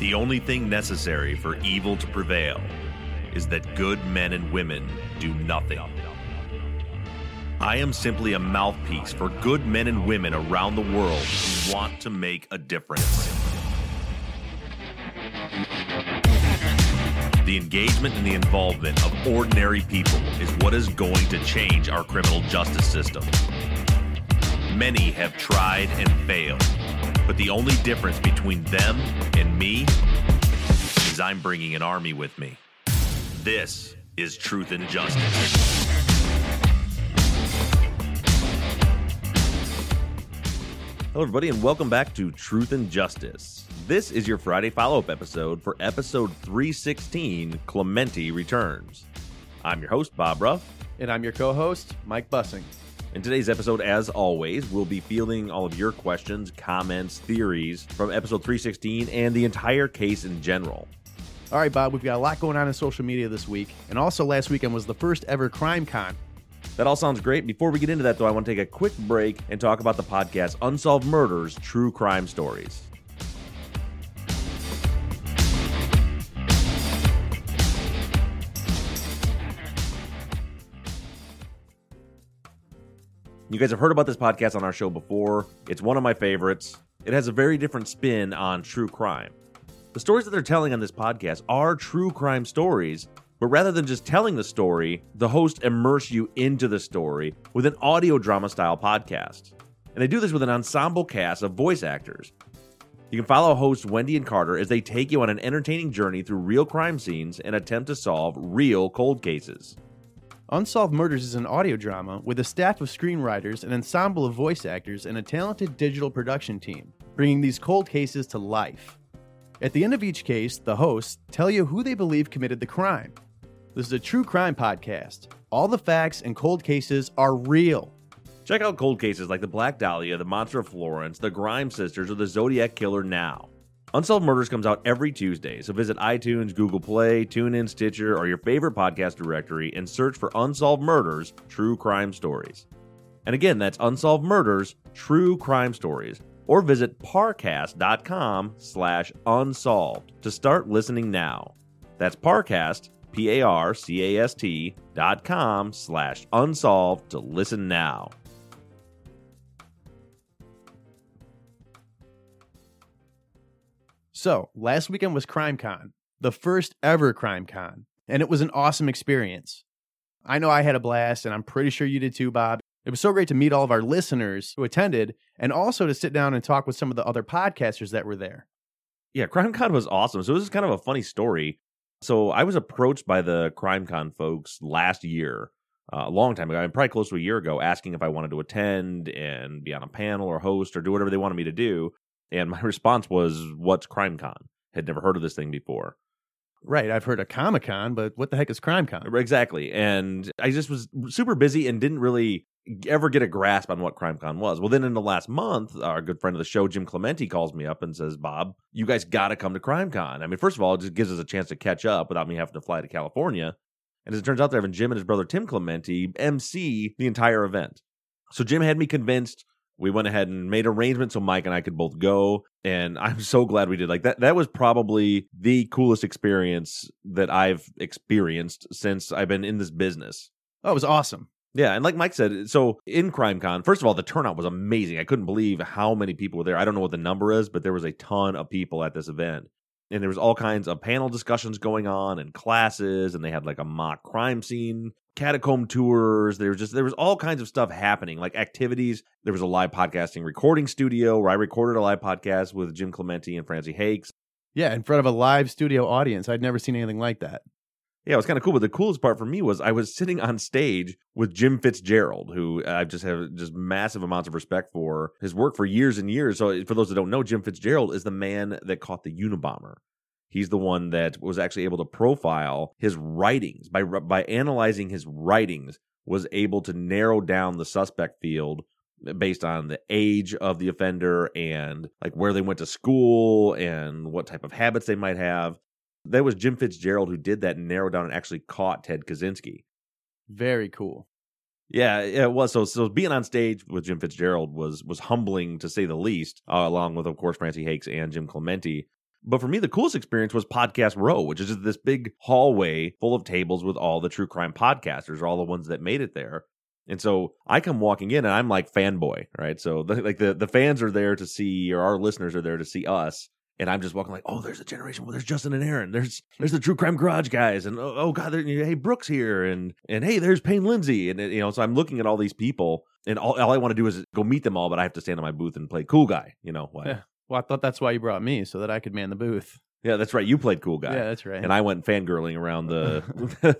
The only thing necessary for evil to prevail is that good men and women do nothing. I am simply a mouthpiece for good men and women around the world who want to make a difference. The engagement and the involvement of ordinary people is what is going to change our criminal justice system. Many have tried and failed, but the only difference between them and me is I'm bringing an army with me. This is Truth and Justice. Hello, everybody, and welcome back to Truth and Justice. This is your Friday follow up episode for episode 316 Clemente Returns. I'm your host, Bob Ruff. And I'm your co host, Mike Bussing. In today's episode, as always, we'll be fielding all of your questions, comments, theories from episode 316 and the entire case in general. All right, Bob, we've got a lot going on in social media this week. And also, last weekend was the first ever Crime Con. That all sounds great. Before we get into that, though, I want to take a quick break and talk about the podcast Unsolved Murders True Crime Stories. You guys have heard about this podcast on our show before. It's one of my favorites. It has a very different spin on true crime. The stories that they're telling on this podcast are true crime stories, but rather than just telling the story, the host immerse you into the story with an audio drama style podcast. And they do this with an ensemble cast of voice actors. You can follow hosts Wendy and Carter as they take you on an entertaining journey through real crime scenes and attempt to solve real cold cases. Unsolved Murders is an audio drama with a staff of screenwriters, an ensemble of voice actors, and a talented digital production team, bringing these cold cases to life. At the end of each case, the hosts tell you who they believe committed the crime. This is a true crime podcast. All the facts and cold cases are real. Check out cold cases like the Black Dahlia, the Monster of Florence, the Grimes Sisters, or the Zodiac Killer now. Unsolved Murders comes out every Tuesday, so visit iTunes, Google Play, TuneIn, Stitcher, or your favorite podcast directory and search for Unsolved Murders True Crime Stories. And again, that's Unsolved Murders True Crime Stories. Or visit parcast.com slash unsolved to start listening now. That's Parcast, P-A-R-C-A-S-T dot com slash unsolved to listen now. So, last weekend was Crime Con, the first ever Crime Con, and it was an awesome experience. I know I had a blast, and I'm pretty sure you did too, Bob. It was so great to meet all of our listeners who attended and also to sit down and talk with some of the other podcasters that were there. Yeah, CrimeCon was awesome. So this is kind of a funny story. So I was approached by the CrimeCon folks last year, uh, a long time ago, I probably close to a year ago, asking if I wanted to attend and be on a panel or host or do whatever they wanted me to do. And my response was, "What's CrimeCon?" Had never heard of this thing before. Right, I've heard of Comic Con, but what the heck is Crime Con? Exactly. And I just was super busy and didn't really ever get a grasp on what CrimeCon was. Well, then in the last month, our good friend of the show, Jim Clemente, calls me up and says, Bob, you guys got to come to CrimeCon. I mean, first of all, it just gives us a chance to catch up without me having to fly to California. And as it turns out, they're having Jim and his brother, Tim Clemente MC the entire event. So Jim had me convinced. We went ahead and made arrangements so Mike and I could both go. And I'm so glad we did. Like that, that was probably the coolest experience that I've experienced since I've been in this business. Oh, it was awesome. Yeah, and like Mike said, so in CrimeCon, first of all, the turnout was amazing. I couldn't believe how many people were there. I don't know what the number is, but there was a ton of people at this event. And there was all kinds of panel discussions going on and classes, and they had like a mock crime scene, catacomb tours. There was just there was all kinds of stuff happening, like activities. There was a live podcasting recording studio where I recorded a live podcast with Jim clemente and Francey Hakes. Yeah, in front of a live studio audience. I'd never seen anything like that. Yeah, it was kind of cool. But the coolest part for me was I was sitting on stage with Jim Fitzgerald, who I just have just massive amounts of respect for his work for years and years. So, for those that don't know, Jim Fitzgerald is the man that caught the Unabomber. He's the one that was actually able to profile his writings by by analyzing his writings was able to narrow down the suspect field based on the age of the offender and like where they went to school and what type of habits they might have. That was Jim Fitzgerald who did that and narrowed down and actually caught Ted Kaczynski. Very cool. Yeah, it was. So, so being on stage with Jim Fitzgerald was was humbling to say the least. Uh, along with, of course, Francey Hakes and Jim Clemente. But for me, the coolest experience was Podcast Row, which is just this big hallway full of tables with all the true crime podcasters, all the ones that made it there. And so I come walking in and I'm like fanboy, right? So the, like the, the fans are there to see, or our listeners are there to see us. And I'm just walking like, oh, there's a generation. Well, there's Justin and Aaron. There's there's the True Crime Garage guys, and oh, oh god, hey Brooks here, and and hey, there's Payne Lindsay, and you know, so I'm looking at all these people, and all, all I want to do is go meet them all, but I have to stand in my booth and play cool guy, you know. Why? Yeah. Well, I thought that's why you brought me, so that I could man the booth. Yeah, that's right. You played cool guy. Yeah, that's right. And I went fangirling around the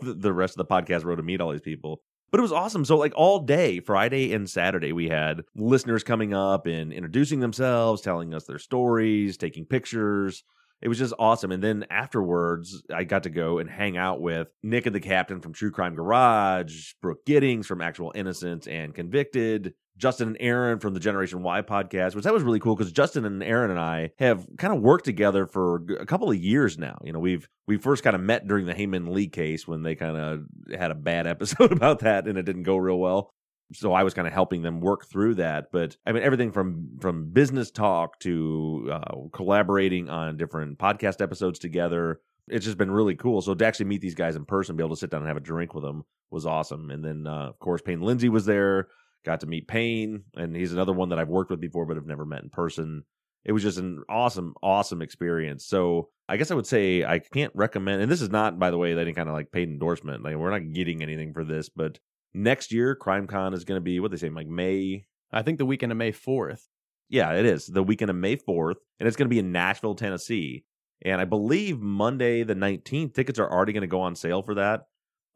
the rest of the podcast row to meet all these people. But it was awesome. So like all day, Friday and Saturday, we had listeners coming up and introducing themselves, telling us their stories, taking pictures. It was just awesome. And then afterwards, I got to go and hang out with Nick and the Captain from True Crime Garage, Brooke Giddings from Actual Innocence and Convicted, Justin and Aaron from the Generation Why podcast, which that was really cool because Justin and Aaron and I have kind of worked together for a couple of years now. You know, we've we first kind of met during the Hae-Min Lee case when they kind of had a bad episode about that and it didn't go real well so I was kind of helping them work through that. But I mean, everything from from business talk to uh, collaborating on different podcast episodes together. It's just been really cool. So to actually meet these guys in person, be able to sit down and have a drink with them was awesome. And then, uh, of course, Payne Lindsay was there. Got to meet Payne, and he's another one that I've worked with before, but have never met in person. It was just an awesome, awesome experience. So I guess I would say I can't recommend, and this is not, by the way, any kind of like paid endorsement. Like we're not getting anything for this, but next year CrimeCon is going to be what they say like May. I think the weekend of May fourth. Yeah, it is the weekend of May fourth, and it's going to be in Nashville, Tennessee. And I believe Monday the nineteenth tickets are already going to go on sale for that.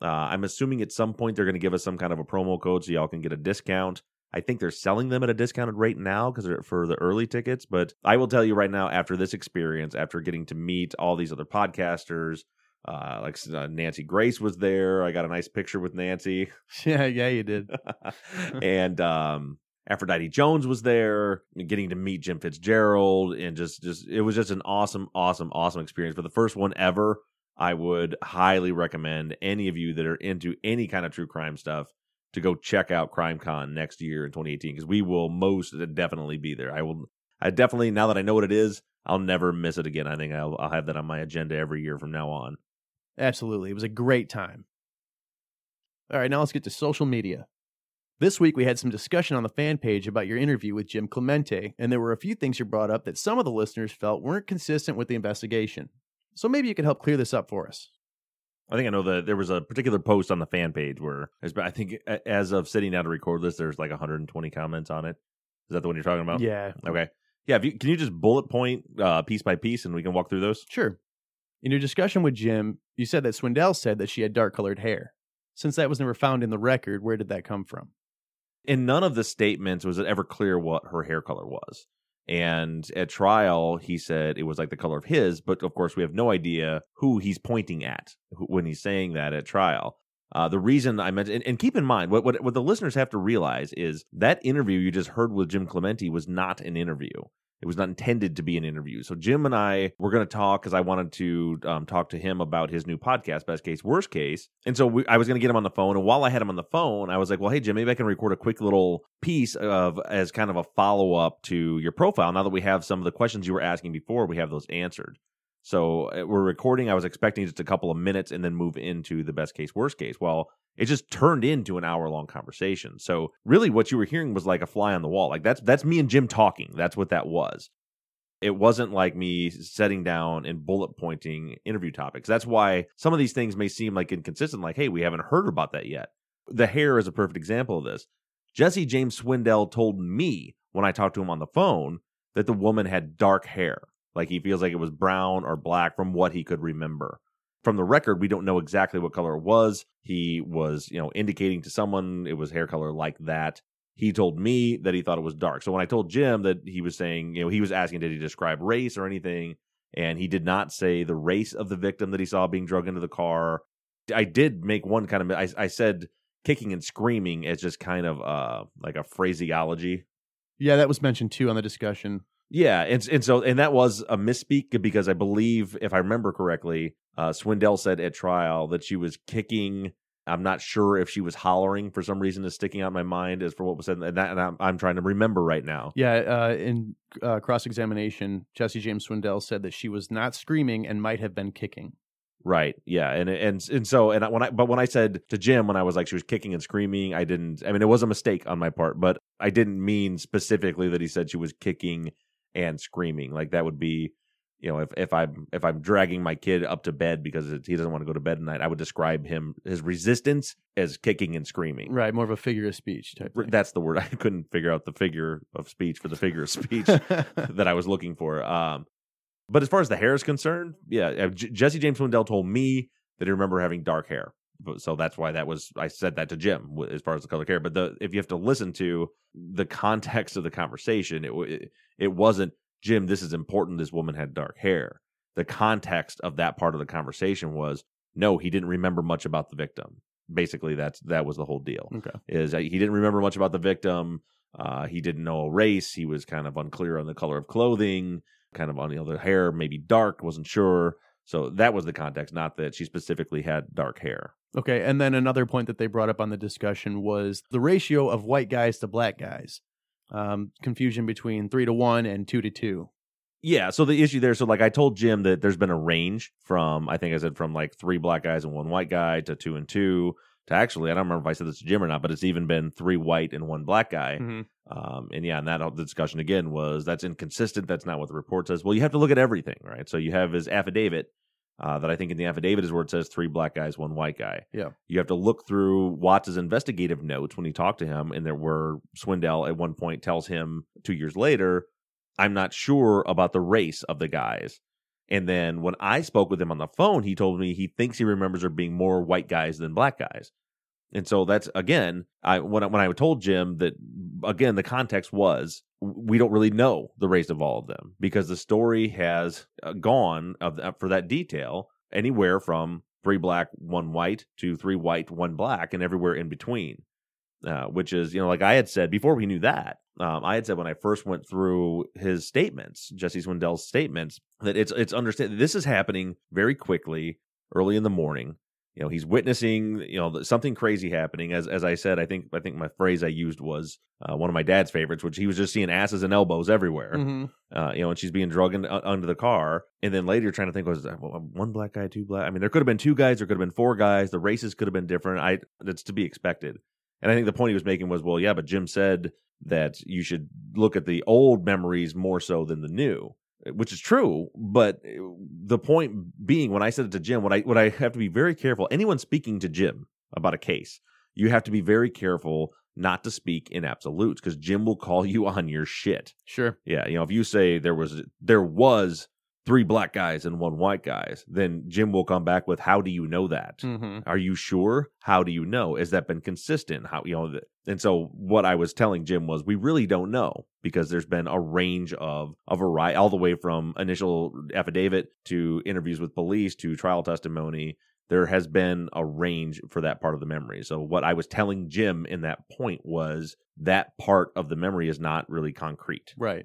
Uh, I'm assuming at some point they're going to give us some kind of a promo code so y'all can get a discount. I think they're selling them at a discounted rate now because they're for the early tickets. But I will tell you right now, after this experience, after getting to meet all these other podcasters, uh, like uh, Nancy Grace was there. I got a nice picture with Nancy. Yeah, yeah, you did. and um, Aphrodite Jones was there. Getting to meet Jim Fitzgerald and just just it was just an awesome, awesome, awesome experience for the first one ever. I would highly recommend any of you that are into any kind of true crime stuff to go check out CrimeCon next year in 2018 because we will most definitely be there. I will. I definitely now that I know what it is, I'll never miss it again. I think I'll, I'll have that on my agenda every year from now on. Absolutely. It was a great time. All right, now let's get to social media. This week we had some discussion on the fan page about your interview with Jim Clemente, and there were a few things you brought up that some of the listeners felt weren't consistent with the investigation. So maybe you can help clear this up for us. I think I know that there was a particular post on the fan page where I think as of sitting down to record this, there's like 120 comments on it. Is that the one you're talking about? Yeah. Okay. Yeah. You, can you just bullet point uh, piece by piece and we can walk through those? Sure. In your discussion with Jim, you said that Swindell said that she had dark colored hair. Since that was never found in the record, where did that come from? In none of the statements was it ever clear what her hair color was. And at trial, he said it was like the color of his, but of course, we have no idea who he's pointing at when he's saying that at trial. Uh, the reason I mentioned, and, and, keep in mind, what, what what the listeners have to realize is that interview you just heard with Jim Clemente was not an interview. It was not intended to be an interview. So Jim and I were going to talk because I wanted to um, talk to him about his new podcast, Best Case, Worst Case. And so we, I was going to get him on the phone. And while I had him on the phone, I was like, well, hey, Jim, maybe I can record a quick little piece of as kind of a follow up to your profile. Now that we have some of the questions you were asking before, we have those answered. So uh, we're recording. I was expecting just a couple of minutes and then move into the best case, worst case. Well, it just turned into an hour long conversation. So really, what you were hearing was like a fly on the wall. Like that's that's me and Jim talking. That's what that was. It wasn't like me setting down and bullet pointing interview topics. That's why some of these things may seem like inconsistent. Like, hey, we haven't heard about that yet. The hair is a perfect example of this. Jesse James Swindell told me when I talked to him on the phone that the woman had dark hair. Like he feels like it was brown or black from what he could remember. from the record, we don't know exactly what color it was. He was, you know, indicating to someone it was hair color like that. He told me that he thought it was dark. So when I told Jim that he was saying, you know, he was asking, did he describe race or anything? And he did not say the race of the victim that he saw being drugged into the car. I did make one kind of, I, I said kicking and screaming as just kind of uh like a phraseology. Yeah, that was mentioned too on the discussion. Yeah, and and so and that was a misspeak because I believe, if I remember correctly, uh, Swindell said at trial that she was kicking. I'm not sure if she was hollering for some reason is sticking out in my mind as for what was said, and, that, and I'm, I'm trying to remember right now. Yeah, uh, in uh, cross examination, Jesse James Swindell said that she was not screaming and might have been kicking. Right. Yeah. And and and so and when I but when I said to Jim when I was like she was kicking and screaming, I didn't. I mean, it was a mistake on my part, but I didn't mean specifically that he said she was kicking and screaming. Like that would be, you know, if if I'm if I'm dragging my kid up to bed because it, he doesn't want to go to bed at night, I would describe him his resistance as kicking and screaming. Right, more of a figure of speech type. Thing. That's the word. I couldn't figure out the figure of speech for the figure of speech that I was looking for. Um, but as far as the hair is concerned, yeah, uh, J- Jesse James Swindell told me that he remember having dark hair. So that's why that was I said that to Jim as far as the color hair. But the if you have to listen to the context of the conversation, it it wasn't Jim. This is important. This woman had dark hair. The context of that part of the conversation was no, he didn't remember much about the victim. Basically, that's that was the whole deal. Okay, is he didn't remember much about the victim. Uh, he didn't know a race. He was kind of unclear on the color of clothing kind of on you know the hair maybe dark wasn't sure so that was the context not that she specifically had dark hair. Okay and then another point that they brought up on the discussion was the ratio of white guys to black guys um, confusion between three to one and two to two. Yeah so the issue there so like i told jim that there's been a range from i think i said from like three black guys and one white guy to two and two to actually, I don't remember if I said this to Jim or not, but it's even been three white and one black guy. Mm-hmm. Um, and yeah, and that the discussion again was that's inconsistent. That's not what the report says. Well, you have to look at everything, right? So you have his affidavit. Uh, that I think in the affidavit is where it says three black guys, one white guy. Yeah. You have to look through Watts' investigative notes when he talked to him, and there were Swindell at one point tells him two years later, I'm not sure about the race of the guys. And then when I spoke with him on the phone, he told me he thinks he remembers there being more white guys than black guys. And so that's again, I when I, when I told Jim that again the context was we don't really know the race of all of them because the story has uh, gone of uh, for that detail anywhere from three black, one white to three white, one black, and everywhere in between. Uh, which is, you know, like I had said before we knew that, um, I had said when I first went through his statements, Jesse Swindell's statements, that it's it's understand this is happening very quickly, early in the morning. You know, he's witnessing you know something crazy happening. As as I said, I think I think my phrase I used was uh, one of my dad's favorites, which he was just seeing asses and elbows everywhere. Mm-hmm. Uh, you know, and she's being drugged in, uh, under the car, and then later you're trying to think was that one black guy, two black. I mean, there could have been two guys, there could have been four guys. The races could have been different. I that's to be expected. And I think the point he was making was, well, yeah, but Jim said that you should look at the old memories more so than the new, which is true. But eh, the point being, when I said it to Jim, what I what I have to be very careful. Anyone speaking to Jim about a case, you have to be very careful not to speak in absolutes because Jim will call you on your shit. Sure. Yeah, you know, if you say there was there was three black guys and one white guys, then Jim will come back with, "How do you know that? Mm-hmm. Are you sure? How do you know? Has that been consistent? How you know?" And so what I was telling Jim was, we really don't know because there's been a range of a variety, all the way from initial affidavit to interviews with police to trial testimony. There has been a range for that part of the memory. So what I was telling Jim in that point was that part of the memory is not really concrete. Right.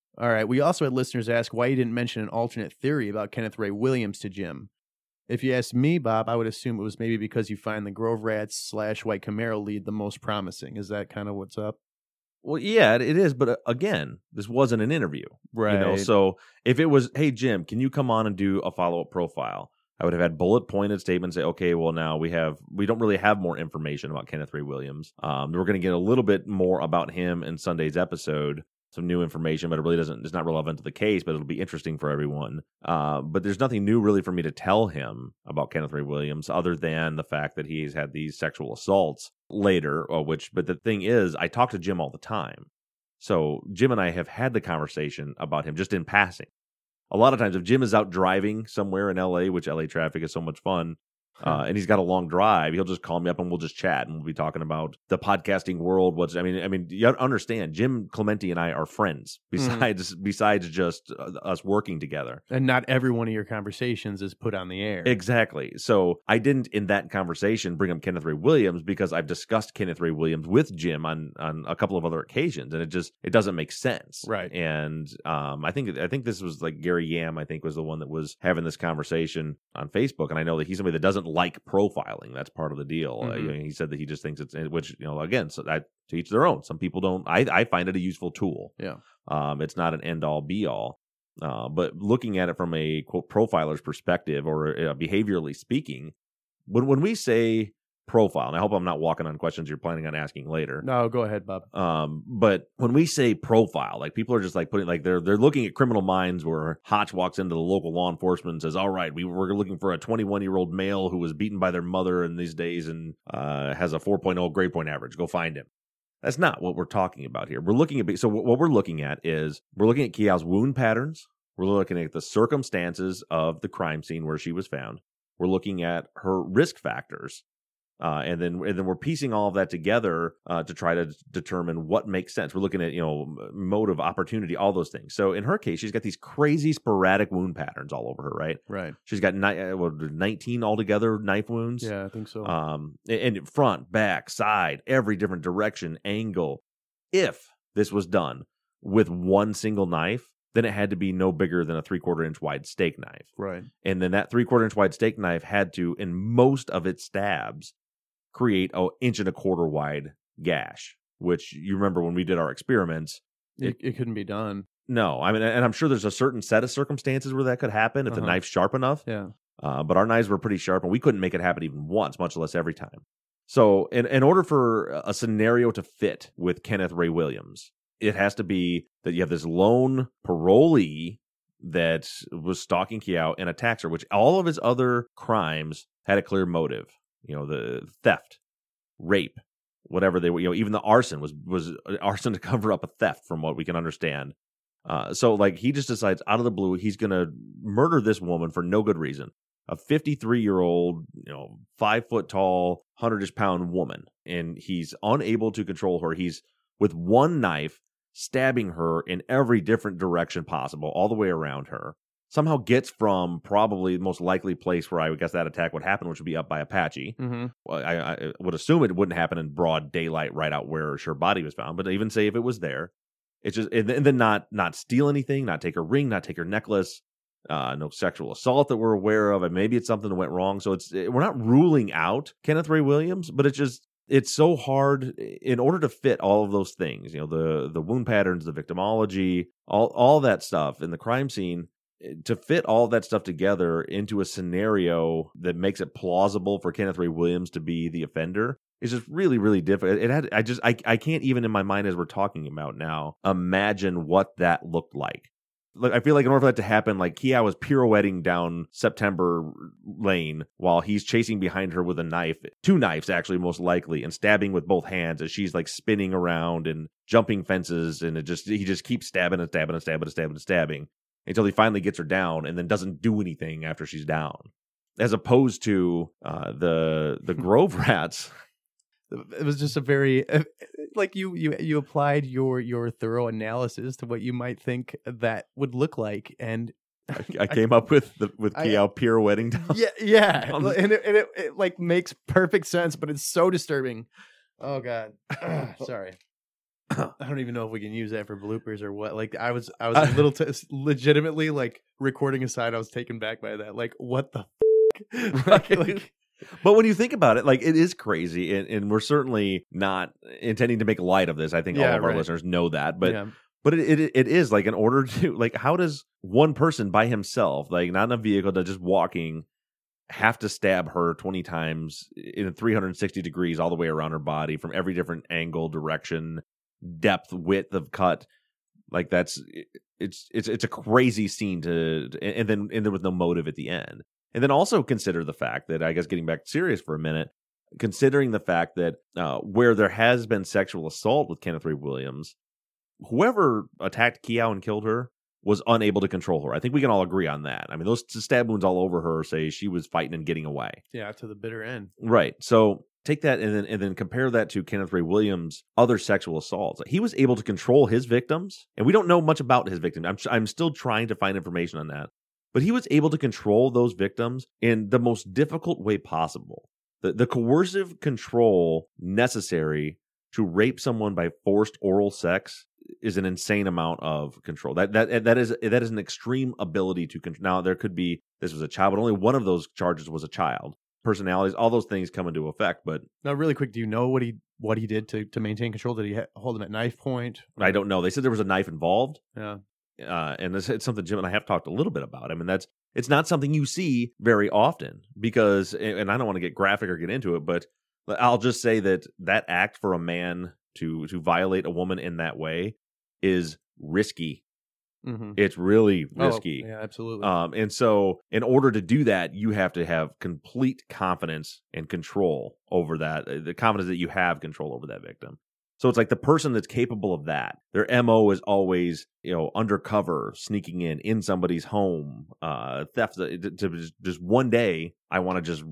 All right. We also had listeners ask why you didn't mention an alternate theory about Kenneth Ray Williams to Jim. If you ask me, Bob, I would assume it was maybe because you find the Grove Rats slash White Camaro lead the most promising. Is that kind of what's up? Well, yeah, it it is, but uh, again, this wasn't an interview, Right. You know, so if it was, hey Jim, can you come on and do a follow up profile? I would have had bullet pointed statements. Say, okay, well now we have we don't really have more information about Kenneth Ray Williams. Um, we're going to get a little bit more about him in Sunday's episode, some new information, but it really doesn't. It's not relevant to the case, but it'll be interesting for everyone. Uh, but there's nothing new really for me to tell him about Kenneth Ray Williams, other than the fact that he's had these sexual assaults later. uh, Which, but the thing is, I talk to Jim all the time. So Jim and I have had the conversation about him just in passing. A lot of times, if Jim is out driving somewhere in LA, which LA traffic is so much fun, uh, and he's got a long drive, he'll just call me up and we'll just chat and we'll be talking about the podcasting world. What's I mean, I mean, you understand, Jim Clemente and I are friends besides besides just uh, us working together. And not every one of your conversations is put on the air. Exactly. So I didn't in that conversation bring up Kenneth Ray Williams because I've discussed Kenneth Ray Williams with Jim on on a couple of other occasions, and it just it doesn't make sense. Right. And um, I think I think this was like Gary Yam. I think was the one that was having this conversation on Facebook, and I know that he's somebody that doesn't like profiling. That's part of the deal. Uh, Mhm. you know, he said that he just thinks it's which you know again, so that to each their own. Some people don't. I I find it a useful tool. Yeah. Um, it's not an end all be all. Uh, but looking at it from a quote profiler's perspective or uh, behaviorally speaking, when when we say profile, and I hope I'm not walking on questions you're planning on asking later. No, go ahead, Bob. Um, but when we say profile, like people are just like putting like they're they're looking at criminal minds where Hotch walks into the local law enforcement and says, "All right, we were looking for a 21 year old male who was beaten by their mother in these days and uh, has a 4.0 grade point average. Go find him." That's not what we're talking about here. We're looking at so what we're looking at is we're looking at Kiao's wound patterns. We're looking at the circumstances of the crime scene where she was found. We're looking at her risk factors. Uh, and then and then we're piecing all of that together uh, to try to d- determine what makes sense. We're looking at you know m- motive, opportunity, all those things. So in her case, she's got these crazy sporadic wound patterns all over her. Right? Right. She's got ni- uh, what, nineteen altogether knife wounds. Yeah, I think so. Um, a- and front, back, side, every different direction, angle. If this was done with one single knife, then it had to be no bigger than a three quarter inch wide steak knife. right. And then that three quarter inch wide steak knife had to, in most of its stabs, create a inch and a quarter wide gash. Which you remember when we did our experiments. It, it couldn't be done. No, I mean, and I'm sure there's a certain set of circumstances where that could happen if the Uh-huh. knife's sharp enough. Yeah. Uh, but our knives were pretty sharp, and we couldn't make it happen even once, much less every time. So, in, in order for a scenario to fit with Kenneth Ray Williams, it has to be that you have this lone parolee that was stalking Kiao and attacks her, which all of his other crimes had a clear motive. You know, the theft, rape, whatever they were. You know, even the arson was was arson to cover up a theft, from what we can understand. Uh, so like he just decides out of the blue he's gonna murder this woman for no good reason. A 53 year old, you know, five foot tall, hundred ish pound woman, and he's unable to control her. He's with one knife stabbing her in every different direction possible, all the way around her. Somehow gets from probably the most likely place where I would guess that attack would happen, which would be up by Apache. Mm-hmm. I, I would assume it wouldn't happen in broad daylight right out where her body was found. But even say if it was there, it's just and then not not steal anything, not take her ring, not take her necklace, uh, no sexual assault that we're aware of, and maybe it's something that went wrong. So it's we're not ruling out Kenneth Ray Williams, but it's just it's so hard in order to fit all of those things. You know, the the wound patterns, the victimology, all all that stuff in the crime scene to fit all that stuff together into a scenario that makes it plausible for Kenneth Ray Williams to be the offender is just really, really difficult. It had, I just, I, I can't even in my mind as we're talking about now imagine what that looked like. Like, I feel like in order for that to happen, like Kia was pirouetting down September Lane while he's chasing behind her with a knife, two knives actually, most likely, and stabbing with both hands as she's like spinning around and jumping fences, and it just he just keeps stabbing and stabbing and stabbing and stabbing and stabbing until he finally gets her down and then doesn't do anything after she's down. as opposed to uh, the the Grove rats. it was just a very like you you you applied your your thorough analysis to what you might think that would look like and I, I came up with the with I- Kiao pirouetting down. yeah yeah down and, it, and it, it like makes perfect sense but it's so disturbing oh god sorry i don't even know if we can use that for bloopers or what like i was i was a little t- legitimately like recording aside i was taken back by that like what the f-? like, like But when you think about it, like it is crazy, and, and we're certainly not intending to make light of this. I think all of our right. listeners know that, but yeah. but it, it it is like in order to like how does one person by himself, like not in a vehicle, that just walking, have to stab her twenty times in three hundred and sixty degrees all the way around her body from every different angle, direction, depth, width of cut. Like that's it's it's it's a crazy scene to and then and there was no motive at the end. And then also consider the fact that I guess getting back serious for a minute, considering the fact that uh, where there has been sexual assault with Kenneth Ray Williams, whoever attacked Kiao and killed her was unable to control her. I think we can all agree on that. I mean, those stab wounds all over her say she was fighting and getting away. yeah to the bitter end Right. So take that and then and then compare that to Kenneth Ray Williams' other sexual assaults. He was able to control his victims, and we don't know much about his victims. I'm I'm still trying to find information on that, but he was able to control those victims in the most difficult way possible. The the coercive control necessary to rape someone by forced oral sex is an insane amount of control. That that that is that is an extreme ability to control. Now there could be this was a child, but only one of those charges was a child. Personalities, all those things come into effect, but now really quick do you know what he what he did to to maintain control did he ha- hold him at knife point I don't know. They said there was a knife involved, yeah uh, and this, it's something Jim and I have talked a little bit about. I mean, that's it's not something you see very often because, and I don't want to get graphic or get into it, but I'll just say that that act for a man to to violate a woman in that way is risky. Mm-hmm. It's really risky. yeah absolutely Um, and so, in order to do that, you have to have complete confidence and control over that. uh, The confidence that you have control over that victim. So it's like the person that's capable of that. Their mo is always, you know, undercover, sneaking in in somebody's home, uh, theft. To, to just, one day, I want to just,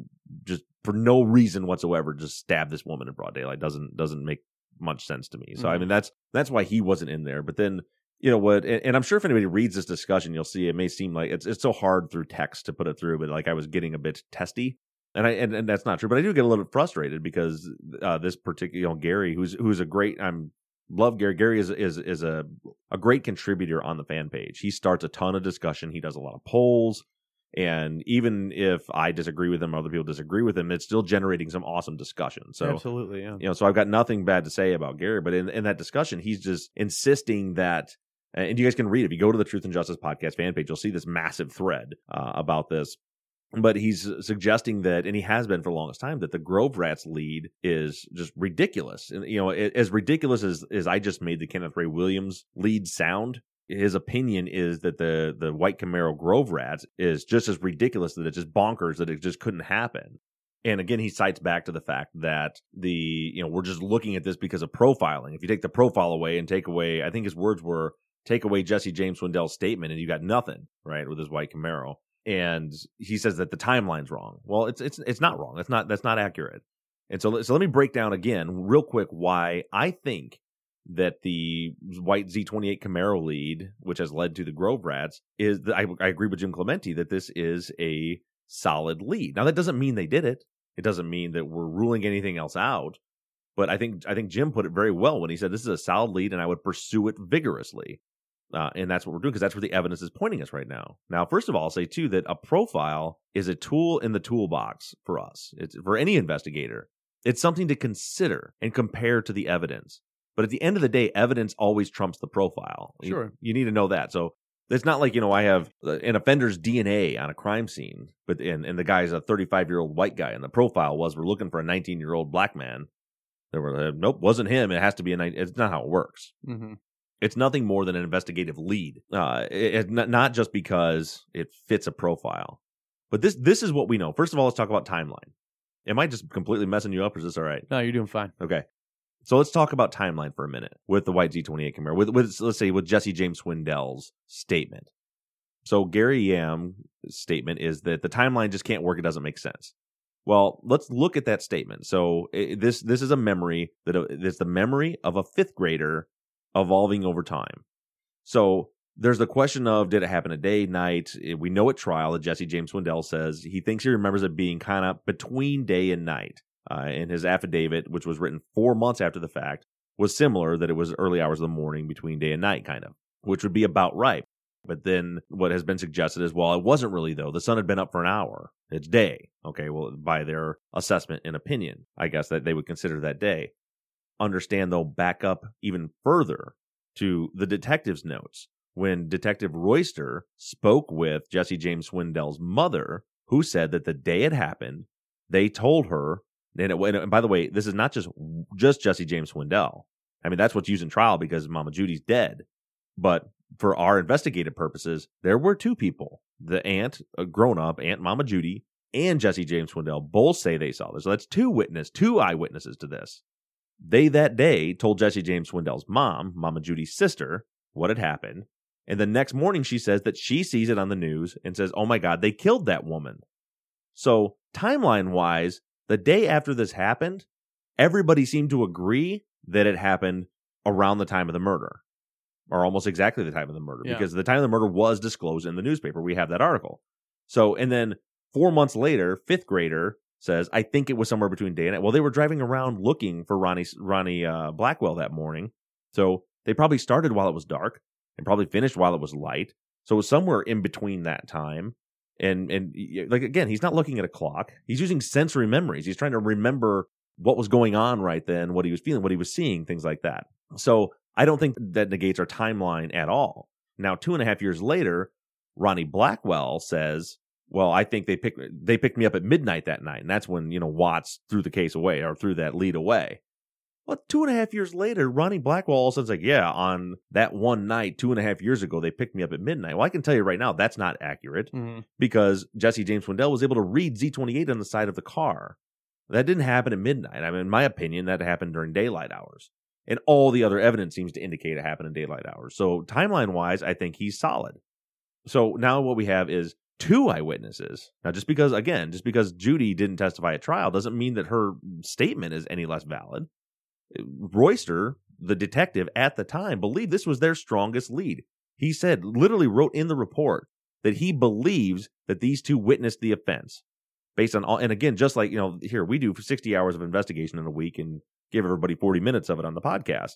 just for no reason whatsoever, just stab this woman in broad daylight. Doesn't doesn't make much sense to me. So I Mhm. mean, that's that's why he wasn't in there. But then you know what and, and i'm sure if anybody reads this discussion you'll see it may seem like it's it's so hard through text to put it through but like i was getting a bit testy. And i and, and that's not true but i do get a little bit frustrated because uh this particular you know gary who's who's a great i'm love gary. Gary is is is a a great contributor on the fan page. He starts a ton of discussion. He does a lot of polls. And even if i disagree with him other people disagree with him it's still generating some awesome discussion. So absolutely yeah. you know so i've got nothing bad to say about gary but in, in that discussion he's just insisting that and you guys can read if you go to the truth and justice podcast fan page you'll see this massive thread uh, about this. But he's suggesting that and he has been for the longest time that the grove rats lead is just ridiculous. And you know as ridiculous as as i just made the kenneth ray williams lead sound his opinion is that the the white camaro grove rats is just as ridiculous that it's just bonkers that it just couldn't happen. And again, he cites back to the fact that the, you know, we're just looking at this because of profiling. If you take the profile away and take away, I think his words were, take away Jesse James Swindell's statement and you got nothing, right, with his white Camaro. And he says that the timeline's wrong. Well, it's it's it's not wrong. That's not that's not accurate. And so so let me break down again real quick why I think that the white Z28 Camaro lead, which has led to the Grove Rats, is I, I agree with Jim Clemente that this is a solid lead. Now that doesn't mean they did it. It doesn't mean that we're ruling anything else out. But I think I think Jim put it very well when he said this is a solid lead and I would pursue it vigorously. Uh, and that's what we're doing because that's where the evidence is pointing us right now. Now, first of all, I'll say too that a profile is a tool in the toolbox for us. It's for any investigator. It's something to consider and compare to the evidence. But at the end of the day, evidence always trumps the profile. You- Sure. you need to know that. So it's not like you know I have uh, an offender's DNA on a crime scene, but and, and the guy's a 35 year old white guy, and the profile was we're looking for a 19 year old black man. They were nope, wasn't him. It has to be a. 19 It's not how it works. mm-hmm. It's nothing more than an investigative lead. Uh, it, it- not just because it fits a profile, but this this is what we know. First of all, let's talk about timeline. Am I just completely messing you up, or is this all right? no you're doing fine Okay. So let's talk about timeline for a minute with the white Z28 Camaro. With, with let's say with Jesse James Swindell's statement. So Gary Yam's statement is that the timeline just can't work. It doesn't make sense. Well, let's look at that statement. So i this this is a memory that uh, it's the memory of a fifth grader evolving over time. So there's the question of did it happen a day, night? Eh, We know at trial that Jesse James Swindell says he thinks he remembers it being kind of between day and night. Uh, in his affidavit, which was written four months after the fact, was similar that it was early hours of the morning between day and night, kind of, which would be about right. But then what has been suggested is, well, it wasn't really though. The sun had been up for an hour. It's day. Okay, well, by their assessment and opinion, I guess that they would consider that day. Understand they'll back up even further to the detective's notes when Detective Royster spoke with Jesse James Swindell's mother, who said that the day it happened, they told her. And, it, and by the way, this is not just just Jesse James Swindell. I mean, that's what's used in trial because Mama Judy's dead. But for our investigative purposes, there were two people: the aunt, a grown up Aunt Mama Judy, and Jesse James Swindell both say they saw this. So that's two witness, two eyewitnesses to this. They that day told Jesse James Swindell's mom, Mama Judy's sister, what had happened. And the next morning, she says that she sees it on the news and says, Oh my God, they killed that woman. So, timeline wise, the day after this happened, everybody seemed to agree that it happened around the time of the murder, or almost exactly the time of the murder, Yeah. because the time of the murder was disclosed in the newspaper. We have that article. So, and then four months later, fifth grader says, I think it was somewhere between day and night. Well, they were driving around looking for Ronnie, Ronnie uh, Blackwell that morning. So they probably started while it was dark and probably finished while it was light. So it was somewhere in between that time. And and like again, he's not looking at a clock. He's using sensory memories. He's trying to remember what was going on right then, what he was feeling, what he was seeing, things like that. So I don't think that negates our timeline at all. Now, two and a half years later, Ronnie Blackwell says, "Well, I think they picked they picked me up at midnight that night, and that's when you know Watts threw the case away or threw that lead away." Well, two and a half years later, Ronnie Blackwell all of a sudden's like, "Yeah, on that one night, two and a half years ago, they picked me up at midnight." Well, I can tell you right now, that's not accurate Mhm. because Jesse James Swindell was able to read Z28 on the side of the car. That didn't happen at midnight. I mean, in my opinion, that happened during daylight hours. And all the other evidence seems to indicate it happened in daylight hours. So, timeline wise, I think he's solid. So, now what we have is two eyewitnesses. Now, just because, again, just because Judy didn't testify at trial doesn't mean that her statement is any less valid. Royster, the detective at the time, believed this was their strongest lead. He said, literally wrote in the report that he believes that these two witnessed the offense based on all, and again, just like, you know, here we do 60 hours of investigation in a week and give everybody 40 minutes of it on the podcast.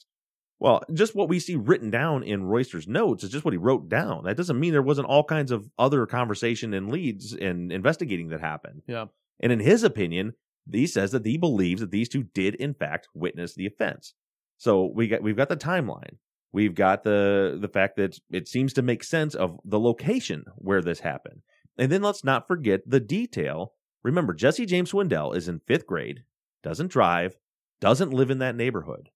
Well, just what we see written down in Royster's notes is just what he wrote down. That doesn't mean there wasn't all kinds of other conversation and leads and investigating that happened. Yeah. And in his opinion, he says that he believes that these two did in fact witness the offense. So we got we've got the timeline. We've got the the fact that it seems to make sense of the location where this happened. And then let's not forget the detail. Remember, Jesse James Swindell is in fifth grade, doesn't drive, doesn't live in that neighborhood.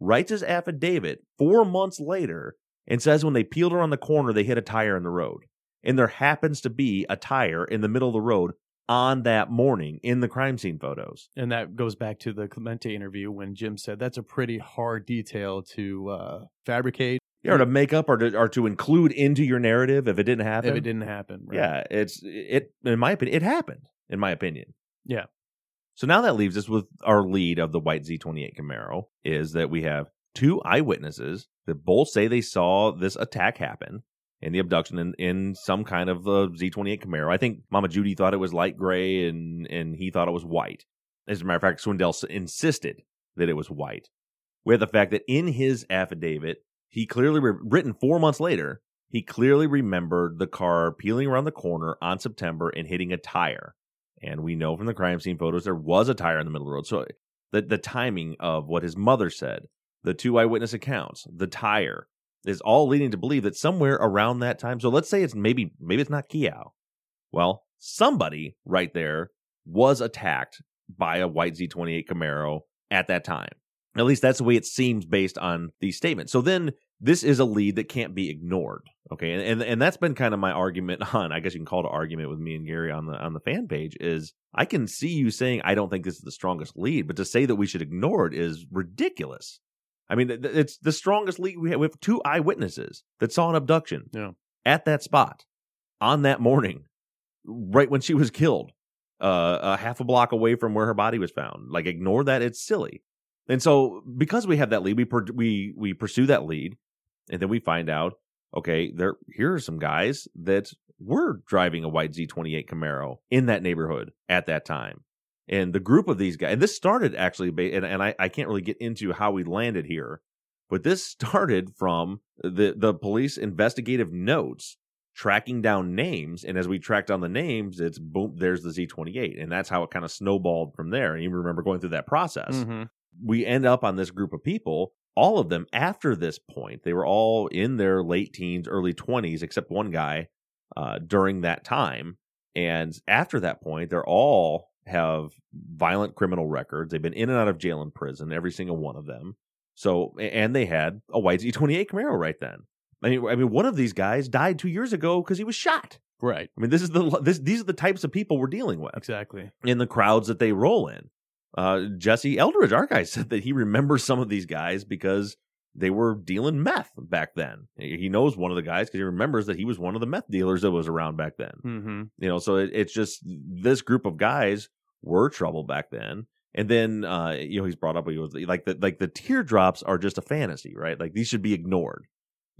Writes his affidavit four months later and says when they peeled around the corner, they hit a tire in the road. And there happens to be a tire in the middle of the road on that morning in the crime scene photos. And that goes back to the Clemente interview when Jim said that's a pretty hard detail to uh, fabricate Yeah, or to make up or to, or to include into your narrative if it didn't happen. if it didn't happen. right? Yeah, it's it in my opinion, it happened, in my opinion. Yeah. So now that leaves us with our lead of the white Z28 Camaro is that we have two eyewitnesses that both say they saw this attack happen and the abduction in, in some kind of uh, Z28 Camaro. I think Mama Judy thought it was light gray and and he thought it was white. As a matter of fact, Swindell insisted that it was white. We have the fact that in his affidavit, he clearly re- written four months later, he clearly remembered the car peeling around the corner on September and hitting a tire. And we know from the crime scene photos there was a tire in the middle of the road. So the the timing of what his mother said, the two eyewitness accounts, the tire is all leading to believe that somewhere around that time. So let's say it's maybe maybe it's not Kiao. Well, somebody right there was attacked by a white Z28 Camaro at that time. At least that's the way it seems based on these statements. So then this is a lead that can't be ignored. Okay. And, and and that's been kind of my argument on, I guess you can call it an argument with me and Gary on the on the fan page is I can see you saying I don't think this is the strongest lead, but to say that we should ignore it is ridiculous. I mean, it's the strongest lead we have. We have two eyewitnesses that saw an abduction Yeah. at that spot. on that morning, right when she was killed, uh, a half a block away from where her body was found. Like, ignore that; it's silly. And so, because we have that lead, we per- we we pursue that lead, and then we find out, okay, there here are some guys that were driving a white Z28 Camaro in that neighborhood at that time. And the group of these guys, and this started actually, and, and I, I can't really get into how we landed here, but this started from the, the police investigative notes tracking down names. And as we tracked down the names, it's boom, there's the Z28. And that's how it kind of snowballed from there. And you remember going through that process. Mm-hmm. We end up on this group of people. All of them after this point, they were all in their late teens, early 20s, except one guy uh, during that time. And after that point, they're all have violent criminal records. They've been in and out of jail and prison, every single one of them. So, and they had a white Z28 Camaro right then. I mean, I mean, one of these guys died two years ago because he was shot. Right. I mean, this is the this these are the types of people we're dealing with Exactly. in the crowds that they roll in. Uh, Jesse Eldridge, our guy, said that he remembers some of these guys because they were dealing meth back then. He knows one of the guys because he remembers that he was one of the meth dealers that was around back then. Mm-hmm. You know, so it, it's just this group of guys were trouble back then. And then, uh, you know, he's brought up he was like the like the teardrops are just a fantasy, right? Like these should be ignored.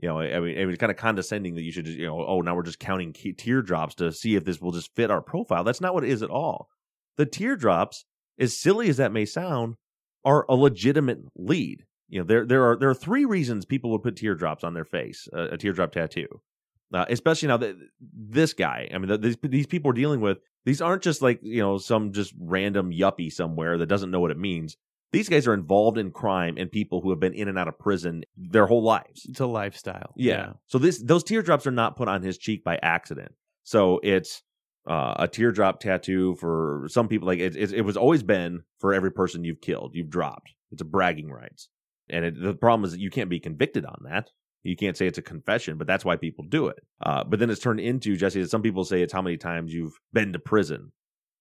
You know, I mean, I mean, it's kind of condescending that you should just, you know, oh, now we're just counting teardrops to see if this will just fit our profile. That's not what it is at all. The teardrops, as silly as that may sound, are a legitimate lead. You know, there there are there are three reasons people would put teardrops on their face, a, a teardrop tattoo. Uh, especially now that this guy, I mean, the, these these people we're dealing with, these aren't just like you know some just random yuppie somewhere that doesn't know what it means. These guys are involved in crime and people who have been in and out of prison their whole lives. It's a lifestyle. Yeah. So this those teardrops are not put on his cheek by accident. So it's uh, a teardrop tattoo for some people. Like it, it, it was always been for every person you've killed, you've dropped. It's a bragging rights, and it, the problem is that you can't be convicted on that. You can't say it's a confession, but that's why people do it. Uh, but then it's turned into Jesse. That some people say it's how many times you've been to prison.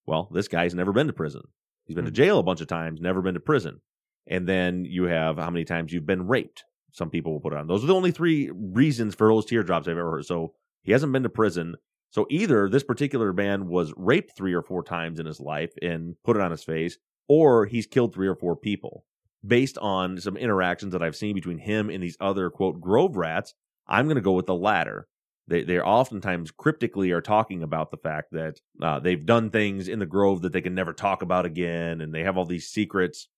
Well, this guy's never been to prison. He's been to jail a bunch of times, never been to prison. And then you have how many times you've been raped. Some people will put it on. Those are the only three reasons for those teardrops I've ever heard. So he hasn't been to prison. So either this particular man was raped three or four times in his life and put it on his face, or he's killed three or four people. Based on some interactions that I've seen between him and these other quote grove rats, I'm going to go with the latter. They they oftentimes cryptically are talking about the fact that uh, they've done things in the grove that they can never talk about again, and they have all these secrets.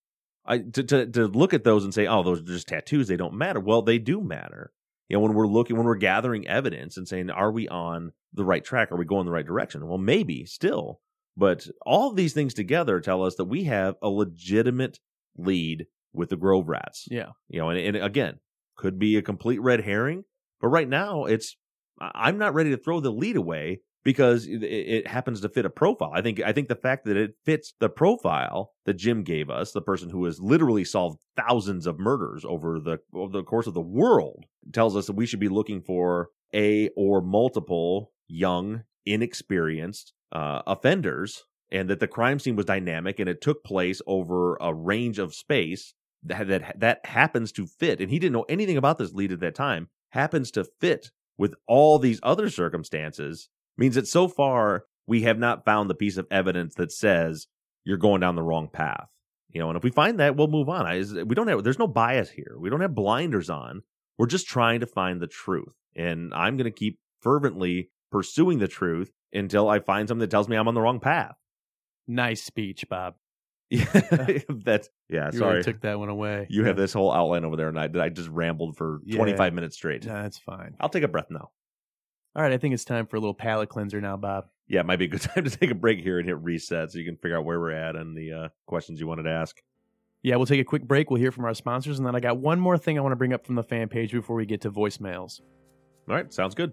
I to to, to look at those and say, oh, those are just tattoos. They don't matter. Well, they do matter. You know, when we're looking, when we're gathering evidence and saying, are we on the right track? Are we going the right direction? Well, maybe still, but all of these things together tell us that we have a legitimate lead with the Grove Rats. Yeah. You know, and, and again, could be a complete red herring, but right now it's I'm not ready to throw the lead away because it, it happens to fit a profile. I think I think the fact that it fits the profile that Jim gave us, the person who has literally solved thousands of murders over the over the course of the world, tells us that we should be looking for a or multiple young, inexperienced uh, offenders, and that the crime scene was dynamic and it took place over a range of space that that that happens to fit. And he didn't know anything about this lead at that time. Happens to fit with all these other circumstances means that so far we have not found the piece of evidence that says you're going down the wrong path. You know, and if we find that, we'll move on. I, we don't have, there's no bias here. We don't have blinders on. We're just trying to find the truth. And I'm going to keep fervently pursuing the truth until I find something that tells me I'm on the wrong path. Nice speech, Bob. Yeah, that's, yeah, You sorry. really took that one away. you have this whole outline over there, and I, I just rambled for Yeah. 25 minutes straight. Nah, that's fine. I'll take a breath now. All right, I think it's time for a little palate cleanser now, Bob. yeah, it might be a good time to take a break here and hit reset so you can figure out where we're at and the uh, questions you wanted to ask. Yeah, we'll take a quick break. We'll hear from our sponsors, and then I got one more thing I want to bring up from the fan page before we get to voicemails. All right, sounds good.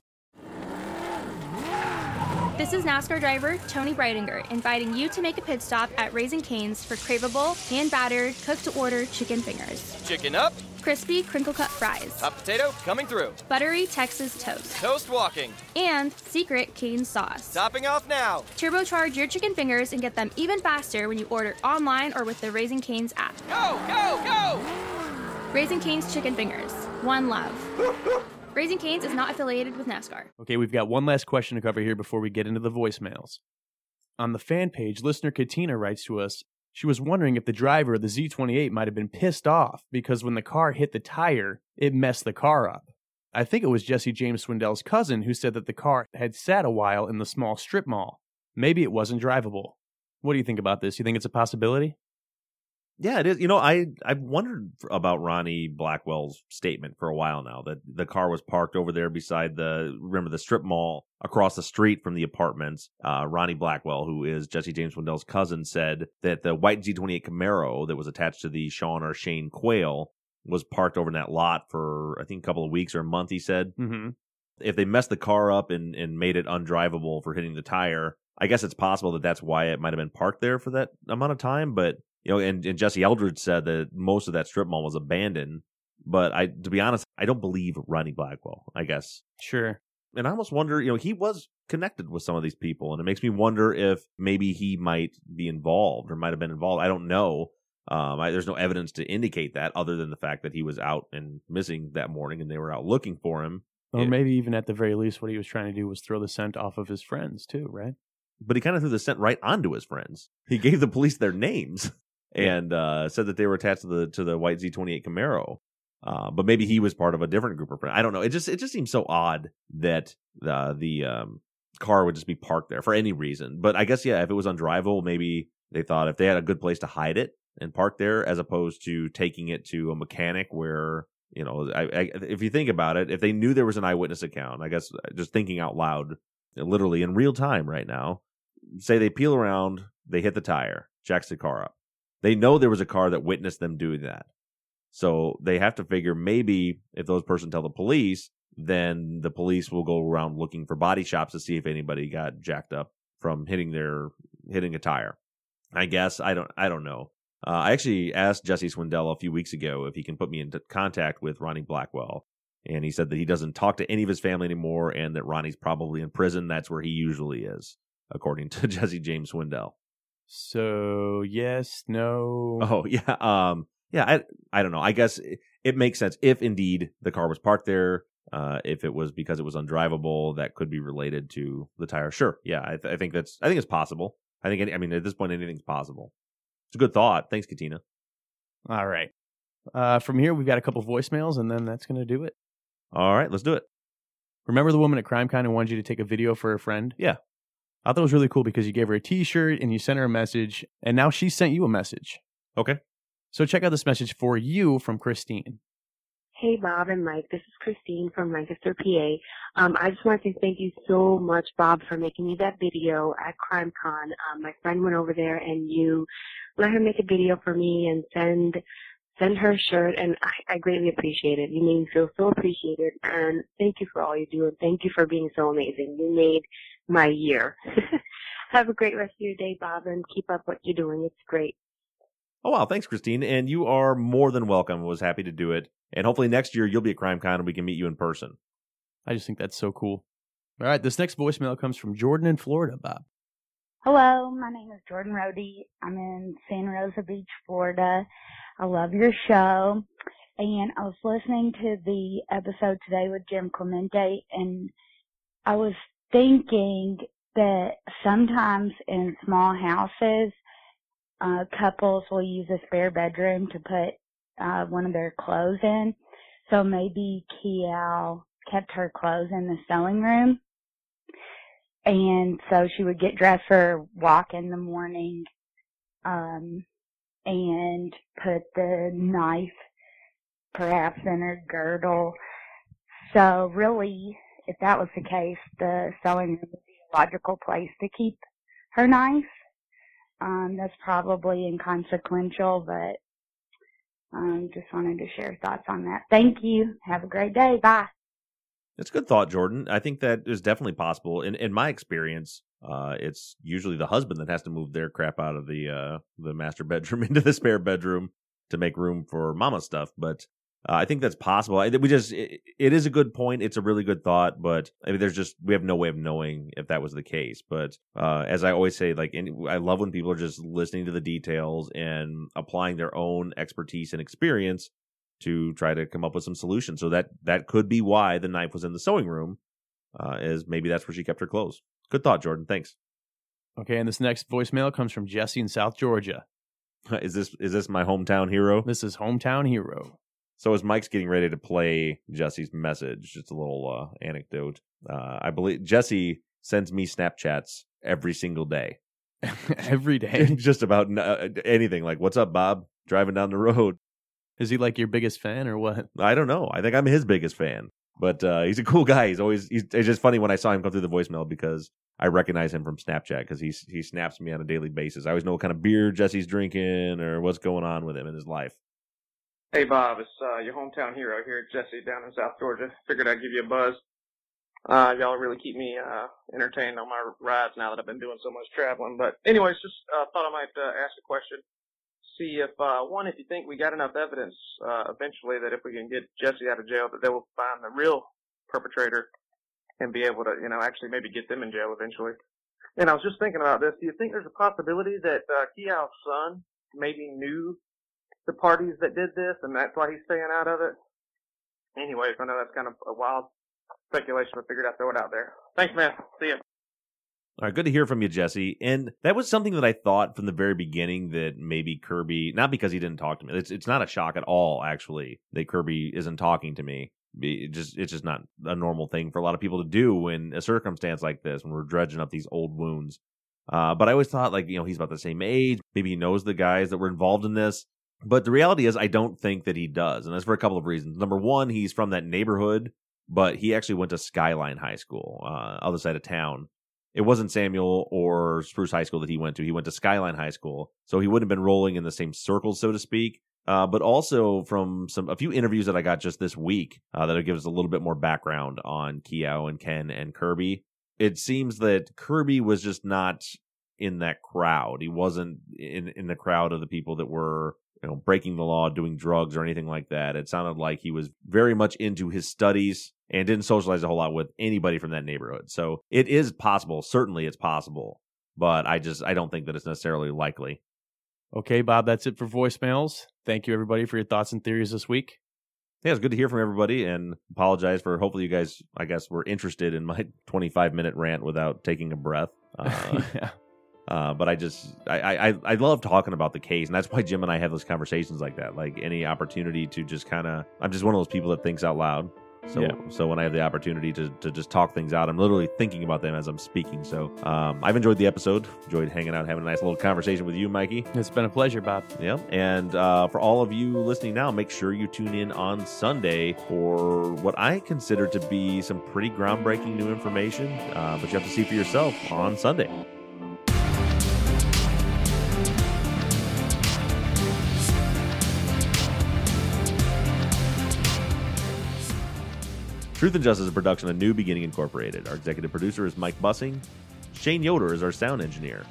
This is NASCAR driver Tony Breidinger inviting you to make a pit stop at Raising Cane's for craveable, hand battered, cooked to order chicken fingers, Chicken up, crispy crinkle cut fries, hot potato coming through. buttery Texas toast, Toast walking. and secret cane sauce. Topping off now. Turbocharge your chicken fingers and get them even faster when you order online or with the Raising Cane's app. Go, go, go! Raising Cane's Chicken Fingers. One love. Raising Cane's is not affiliated with NASCAR. Okay, we've got one last question to cover here before we get into the voicemails. On the fan page, listener Katina writes to us she was wondering if the driver of the Z28 might have been pissed off because when the car hit the tire, it messed the car up. I think it was Jesse James Swindell's cousin who said that the car had sat a while in the small strip mall. Maybe it wasn't drivable. What do you think about this? You think it's a possibility? Yeah, it is. You know, I I've wondered about Ronnie Blackwell's statement for a while now that the car was parked over there beside the remember the strip mall across the street from the apartments. Uh, Ronnie Blackwell, who is Jesse James Swindell's cousin, said that the white Z28 Camaro that was attached to the Sean or Shane Quayle was parked over in that lot for I think a couple of weeks or a month. He said Mm-hmm. if they messed the car up and and made it undrivable for hitting the tire, I guess it's possible that that's why it might have been parked there for that amount of time. But you know, and, and Jesse Eldridge said that most of that strip mall was abandoned. But I, to be honest, I don't believe Ronnie Blackwell. I guess, Sure. and I almost wonder, you know, he was connected with some of these people, and it makes me wonder if maybe he might be involved or might have been involved. I don't know. Um, I, there's no evidence to indicate that, other than the fact that he was out and missing that morning, and they were out looking for him. Or Yeah. maybe even at the very least, what he was trying to do was throw the scent off of his friends, too, right? but he kind of threw the scent right onto his friends. He gave the police their names and uh, said that they were attached to the to the white Z28 Camaro. Uh, but maybe he was part of a different group of friends. I don't know. It just it just seems so odd that the the um, car would just be parked there for any reason. But I guess yeah, if it was undrivable, maybe they thought if they had a good place to hide it and park there, as opposed to taking it to a mechanic where you know, I, I, if you think about it, if they knew there was an eyewitness account, I guess uh, just thinking out loud, literally in real time right now, say they peel around, they hit the tire, jacks the car up. They know there was a car that witnessed them doing that. So they have to figure maybe if those person tell the police, then the police will go around looking for body shops to see if anybody got jacked up from hitting their hitting a tire. I guess I don't I don't know. Uh, I actually asked Jesse Swindell a few weeks ago if he can put me into contact with Ronnie Blackwell, and he said that he doesn't talk to any of his family anymore, and that Ronnie's probably in prison. That's where he usually is, according to Jesse James Swindell. So, yes, no. Oh yeah, um, yeah. I I don't know. I guess it, it makes sense if indeed the car was parked there. Uh, if it was because it was undrivable, that could be related to the tire. Sure, yeah. I, th- I think that's I think it's possible. I think any, I mean at this point anything's possible. It's a good thought. Thanks, Katina. All right. Uh, from here, we've got a couple voicemails, and then that's going to do it. All right, let's do it. Remember the woman at Crime CrimeCon who wanted you to take a video for her friend? Yeah. I thought it was really cool because you gave her a t shirt and you sent her a message, and now she sent you a message. Okay. So check out this message for you from Christine. Hey, Bob and Mike. This is Christine from Lancaster, PA. Um, I just want to say thank you so much, Bob, for making me that video at CrimeCon. Um, my friend went over there, and you let her make a video for me and send send her a shirt, and I, I greatly appreciate it. You made me feel so appreciated, and thank you for all you do, and thank you for being so amazing. You made my year. Have a great rest of your day, Bob, and keep up what you're doing. It's great. Oh wow, thanks, Christine. And you are more than welcome. I was happy to do it. And hopefully next year you'll be at CrimeCon and we can meet you in person. I just think that's so cool. All right, this next voicemail comes from Jordan in Florida, Bob. Hello, my name is Jordan Rohde. I'm in Santa Rosa Beach, Florida. I love your show. And I was listening to the episode today with Jim Clemente and I was thinking that sometimes in small houses, uh, couples will use a spare bedroom to put, uh, one of their clothes in. So maybe Kial kept her clothes in the sewing room and so she would get dressed for walk in the morning um and put the knife perhaps in her girdle so really if that was the case the sewing room would be a logical place to keep her knife Um, that's probably inconsequential, but um, just wanted to share thoughts on that. Thank you. Have a great day. Bye. That's a good thought, Jordan. I think that is definitely possible. In in my experience, uh, it's usually the husband that has to move their crap out of the uh, the master bedroom into the spare bedroom to make room for mama stuff. But uh, I think that's possible. I, we just it, it is a good point. It's a really good thought, but I mean, there's just we have no way of knowing if that was the case. But uh, as I always say, like in, I love when people are just listening to the details and applying their own expertise and experience to try to come up with some solutions. So that that could be why the knife was in the sewing room, uh, is maybe that's where she kept her clothes. Good thought, Jordan. Thanks. Okay, and this next voicemail comes from Jesse in South Georgia. is this is this my hometown hero? This is hometown hero. So as Mike's getting ready to play Jesse's message, just a little uh, anecdote. Uh, I believe Jesse sends me Snapchats every single day. Every day. just about uh, anything. Like, what's up, Bob? Driving down the road. Is he like your biggest fan or what? I don't know. I think I'm his biggest fan. But uh, he's a cool guy. He's always. He's, it's just funny when I saw him come through the voicemail because I recognize him from Snapchat because he he snaps me on a daily basis. I always know what kind of beer Jesse's drinking or what's going on with him in his life. Hey Bob, it's uh, your hometown hero here, Jesse, down in South Georgia. Figured I'd give you a buzz. Uh, y'all really keep me uh, entertained on my rides now that I've been doing so much traveling. But anyways, just uh, thought I might uh, ask a question. See if uh, one, if you think we got enough evidence uh, eventually that if we can get Jesse out of jail, that they will find the real perpetrator and be able to, you know, actually maybe get them in jail eventually. And I was just thinking about this. Do you think there's a possibility that uh, Keow's son maybe knew the parties that did this, and that's why he's staying out of it. Anyways, I know that's kind of a wild speculation, but figured I'd throw it out there. Thanks, man. See ya. All right, good to hear from you, Jesse. And that was something that I thought from the very beginning that maybe Kirby, not because he didn't talk to me, it's it's not a shock at all, actually, that Kirby isn't talking to me. It just it's just not a normal thing for a lot of people to do in a circumstance like this when we're dredging up these old wounds. Uh, but I always thought like you know he's about the same age, maybe he knows the guys that were involved in this. But the reality is, I don't think that he does. And that's for a couple of reasons. Number one, he's from that neighborhood, but he actually went to Skyline High School, uh, other side of town. It wasn't Samuel or Spruce High School that he went to. He went to Skyline High School. So he wouldn't have been rolling in the same circles, so to speak. Uh, but also from some a few interviews that I got just this week uh, that'll give us a little bit more background on Keow and Ken and Kirby. It seems that Kirby was just not in that crowd. He wasn't in in the crowd of the people that were you know, breaking the law, doing drugs, or anything like that. It sounded like he was very much into his studies and didn't socialize a whole lot with anybody from that neighborhood. So it is possible. Certainly, it's possible, but I just I don't think that it's necessarily likely. Okay, Bob, that's it for voicemails. Thank you, everybody, for your thoughts and theories this week. Yeah, it's good to hear from everybody, and apologize for. Hopefully, you guys, I guess, were interested in my 25 minute rant without taking a breath. Uh, yeah. Uh, but I just I, I I love talking about the case, and that's why Jim and I have those conversations like that. Like any opportunity to just kind of, I'm just one of those people that thinks out loud. So Yeah. so when I have the opportunity to to just talk things out, I'm literally thinking about them as I'm speaking. So um, I've enjoyed the episode, enjoyed hanging out, having a nice little conversation with you, Mikey. It's been a pleasure, Bob. Yeah, and uh, for all of you listening now, make sure you tune in on Sunday for what I consider to be some pretty groundbreaking new information. Uh, but you have to see for yourself on Sunday. Truth and Justice is a production of New Beginning Incorporated. Our executive producer is Mike Bussing. Shane Yoder is our sound engineer.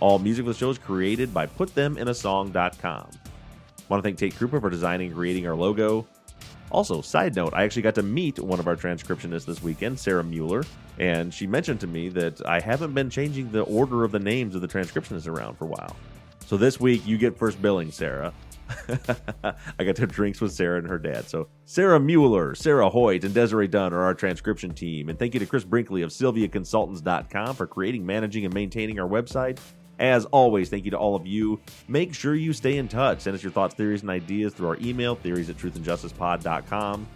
All music for the show is created by PutThemInASong.com. Want to thank Tate Krupa for designing and creating our logo. Also, side note, I actually got to meet one of our transcriptionists this weekend, Sarah Mueller, and she mentioned to me that I haven't been changing the order of the names of the transcriptionists around for a while. So this week, you get first billing, Sarah. I got to drinks with Sarah and her dad. So Sarah Mueller, Sarah Hoyt, and Desiree Dunn are our transcription team. And thank you to Chris Brinkley of SylviaConsultants.com for creating, managing, and maintaining our website. As always, thank you to all of you. Make sure you stay in touch. Send us your thoughts, theories, and ideas through our email, theories at truthandjusticepod.com.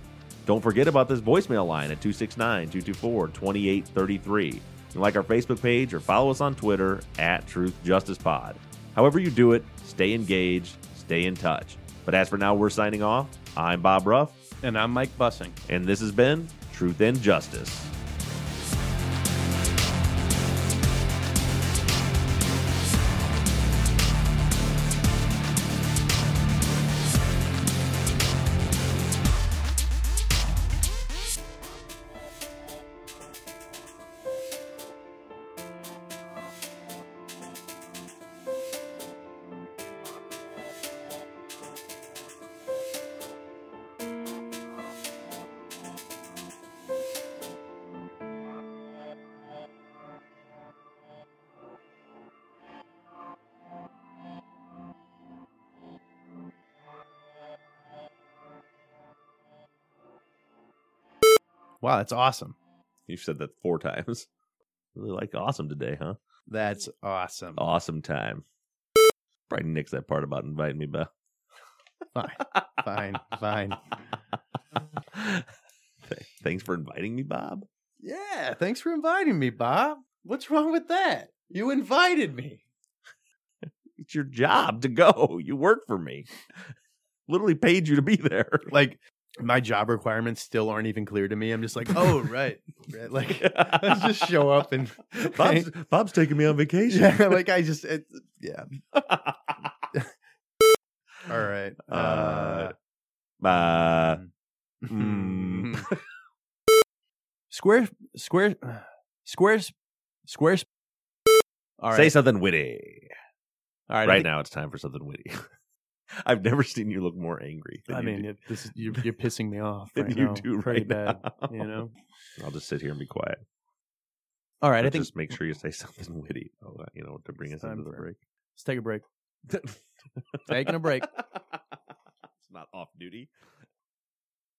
Don't forget about this voicemail line at 269 224 2833. And Like our Facebook page or follow us on Twitter at Truth Justice Pod. However, you do it, stay engaged, stay in touch. But as for now, we're signing off. I'm Bob Ruff. And I'm Mike Bussing. And this has been Truth and Justice. Wow, that's awesome. You've said that four times. Really like awesome today, huh? That's awesome. Awesome time. Probably nix that part about inviting me, Beth. Fine, fine, fine. Thanks for inviting me, Bob. Yeah, thanks for inviting me, Bob. What's wrong with that? You invited me. It's your job to go. You work for me. Literally paid you to be there. Like my job requirements still aren't even clear to me. I'm just like, oh right, right. Like let's just show up and Bob's, Bob's taking me on vacation. yeah, like I just it, yeah. All right. Uh, uh, Hmm. mm. Square, square, squares, squares. All right. Say something witty. All right. Right think- now, it's time for something witty. I've never seen you look more angry. I mean, it, this is, you're, you're pissing me off. right you now. do Pretty right bad. now. You know. I'll just sit here and be quiet. All right. I think just make sure you say something witty. Oh, you know, to bring us into the break. let's take a break. Taking a break. it's not off duty.